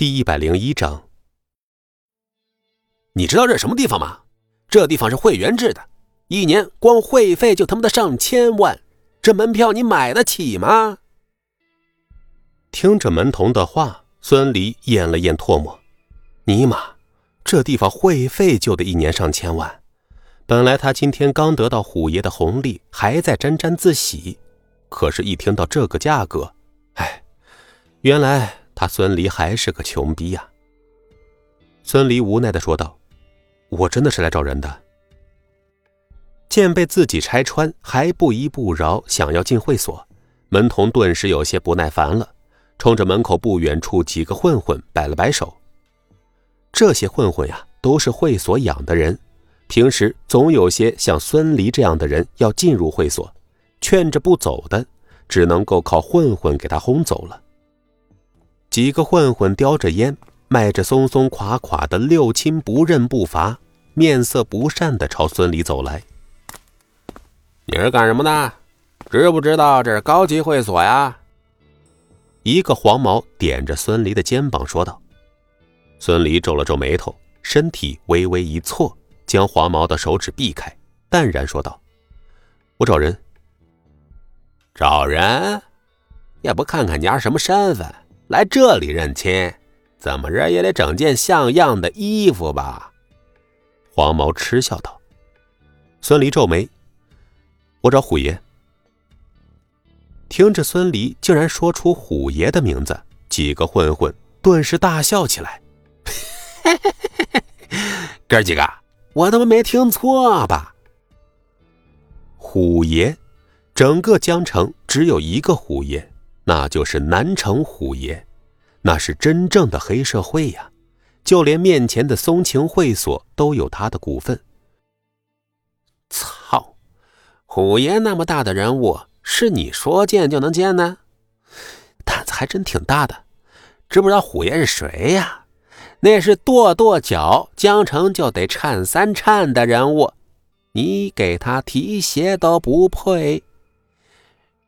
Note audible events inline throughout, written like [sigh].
第一百零一章，你知道这什么地方吗？这地方是会员制的，一年光会费就他妈的上千万，这门票你买得起吗？听着门童的话，孙离咽了咽唾沫。尼玛，这地方会费就得一年上千万。本来他今天刚得到虎爷的红利，还在沾沾自喜，可是，一听到这个价格，哎，原来。他孙离还是个穷逼呀。孙离无奈的说道：“我真的是来找人的。”见被自己拆穿，还不依不饶，想要进会所，门童顿时有些不耐烦了，冲着门口不远处几个混混摆了摆手。这些混混呀，都是会所养的人，平时总有些像孙离这样的人要进入会所，劝着不走的，只能够靠混混给他轰走了。几个混混叼着烟，迈着松松垮垮的六亲不认步伐，面色不善的朝孙离走来。你是干什么的？知不知道这是高级会所呀？一个黄毛点着孙离的肩膀说道。孙离皱了皱眉头，身体微微一错，将黄毛的手指避开，淡然说道：“我找人。找人，也不看看你是什么身份。”来这里认亲，怎么着也得整件像样的衣服吧？黄毛嗤笑道。孙离皱眉：“我找虎爷。”听着孙离竟然说出虎爷的名字，几个混混顿时大笑起来：“ [laughs] 哥几个，我他妈没听错吧？虎爷，整个江城只有一个虎爷。”那就是南城虎爷，那是真正的黑社会呀！就连面前的松晴会所都有他的股份。操，虎爷那么大的人物，是你说见就能见呢？胆子还真挺大的。知不知道虎爷是谁呀？那是跺跺脚，江城就得颤三颤的人物，你给他提鞋都不配。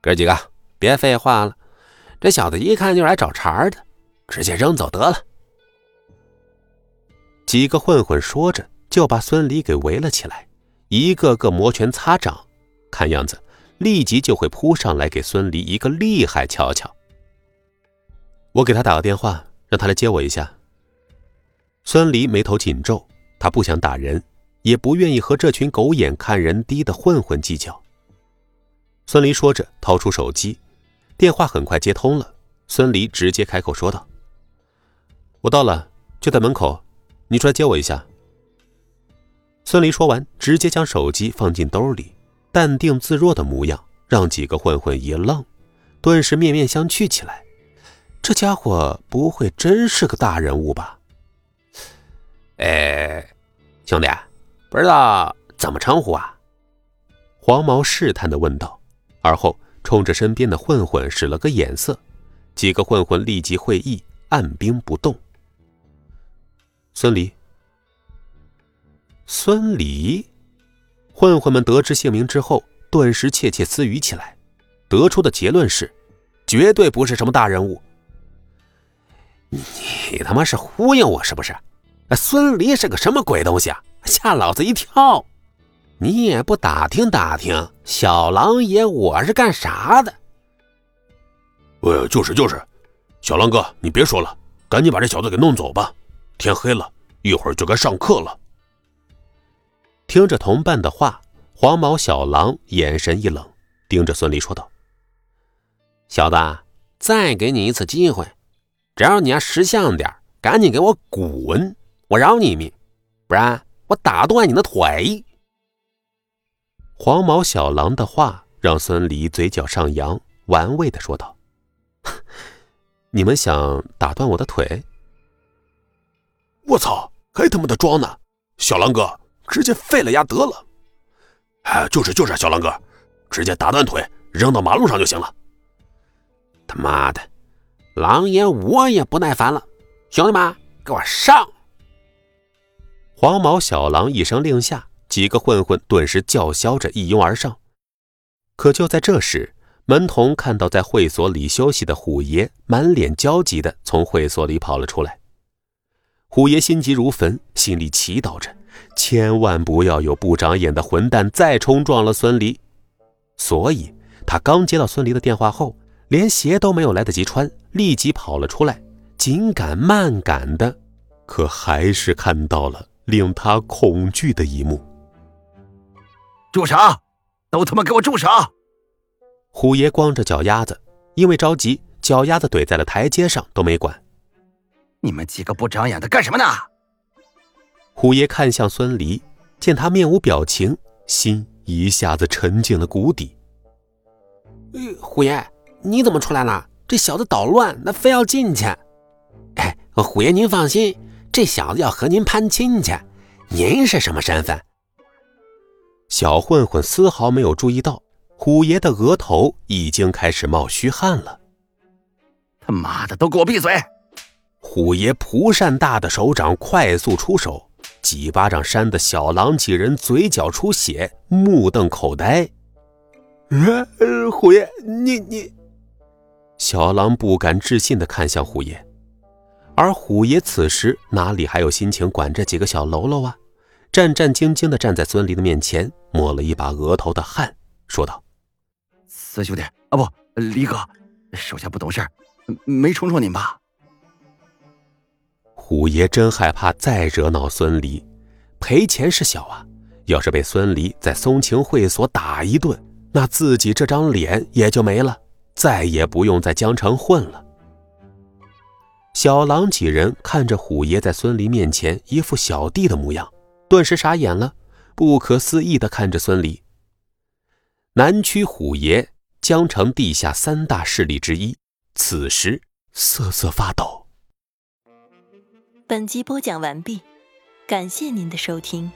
哥几个，别废话了。这小子一看就是来找茬的，直接扔走得了。几个混混说着，就把孙离给围了起来，一个个摩拳擦掌，看样子立即就会扑上来给孙离一个厉害瞧瞧。我给他打个电话，让他来接我一下。孙离眉头紧皱，他不想打人，也不愿意和这群狗眼看人低的混混计较。孙离说着，掏出手机。电话很快接通了，孙离直接开口说道：“我到了，就在门口，你出来接我一下。”孙离说完，直接将手机放进兜里，淡定自若的模样让几个混混一愣，顿时面面相觑起来。这家伙不会真是个大人物吧？哎，兄弟，不知道怎么称呼啊？黄毛试探的问道，而后。冲着身边的混混使了个眼色，几个混混立即会意，按兵不动。孙离，孙离，混混们得知姓名之后，顿时窃窃私语起来，得出的结论是，绝对不是什么大人物。你他妈是忽悠我是不是？孙离是个什么鬼东西啊？吓老子一跳！你也不打听打听，小狼爷我是干啥的？呃，就是就是，小狼哥，你别说了，赶紧把这小子给弄走吧。天黑了，一会儿就该上课了。听着同伴的话，黄毛小狼眼神一冷，盯着孙离说道：“小子，再给你一次机会，只要你要识相点，赶紧给我滚，我饶你一命，不然我打断你的腿。”黄毛小狼的话让孙离嘴角上扬，玩味的说道：“ [laughs] 你们想打断我的腿？我操，还他妈的装呢！小狼哥，直接废了丫得了！哎，就是就是，小狼哥，直接打断腿扔到马路上就行了。他妈的，狼爷我也不耐烦了，兄弟们，给我上！”黄毛小狼一声令下。几个混混顿时叫嚣着一拥而上，可就在这时，门童看到在会所里休息的虎爷，满脸焦急的从会所里跑了出来，虎爷心急如焚，心里祈祷着，千万不要有不长眼的混蛋再冲撞了孙离。所以，他刚接到孙离的电话后，连鞋都没有来得及穿，立即跑了出来，紧赶慢赶的，可还是看到了令他恐惧的一幕。住手！都他妈给我住手！虎爷光着脚丫子，因为着急，脚丫子怼在了台阶上，都没管。你们几个不长眼的干什么呢？虎爷看向孙离，见他面无表情，心一下子沉进了谷底。虎爷，你怎么出来了？这小子捣乱，那非要进去。哎，虎爷您放心，这小子要和您攀亲戚。您是什么身份？小混混丝毫没有注意到，虎爷的额头已经开始冒虚汗了。他妈的，都给我闭嘴！虎爷蒲扇大的手掌快速出手，几巴掌扇得小狼几人嘴角出血，目瞪口呆。呃，虎爷，你你……小狼不敢置信地看向虎爷，而虎爷此时哪里还有心情管这几个小喽啰啊？战战兢兢地站在孙离的面前，抹了一把额头的汗，说道：“孙兄弟，啊不，离哥，手下不懂事，没冲撞您吧？”虎爷真害怕再惹恼孙离，赔钱是小啊，要是被孙离在松晴会所打一顿，那自己这张脸也就没了，再也不用在江城混了。小狼几人看着虎爷在孙离面前一副小弟的模样，顿时傻眼了，不可思议地看着孙离。南区虎爷，江城地下三大势力之一，此时瑟瑟发抖。本集播讲完毕，感谢您的收听。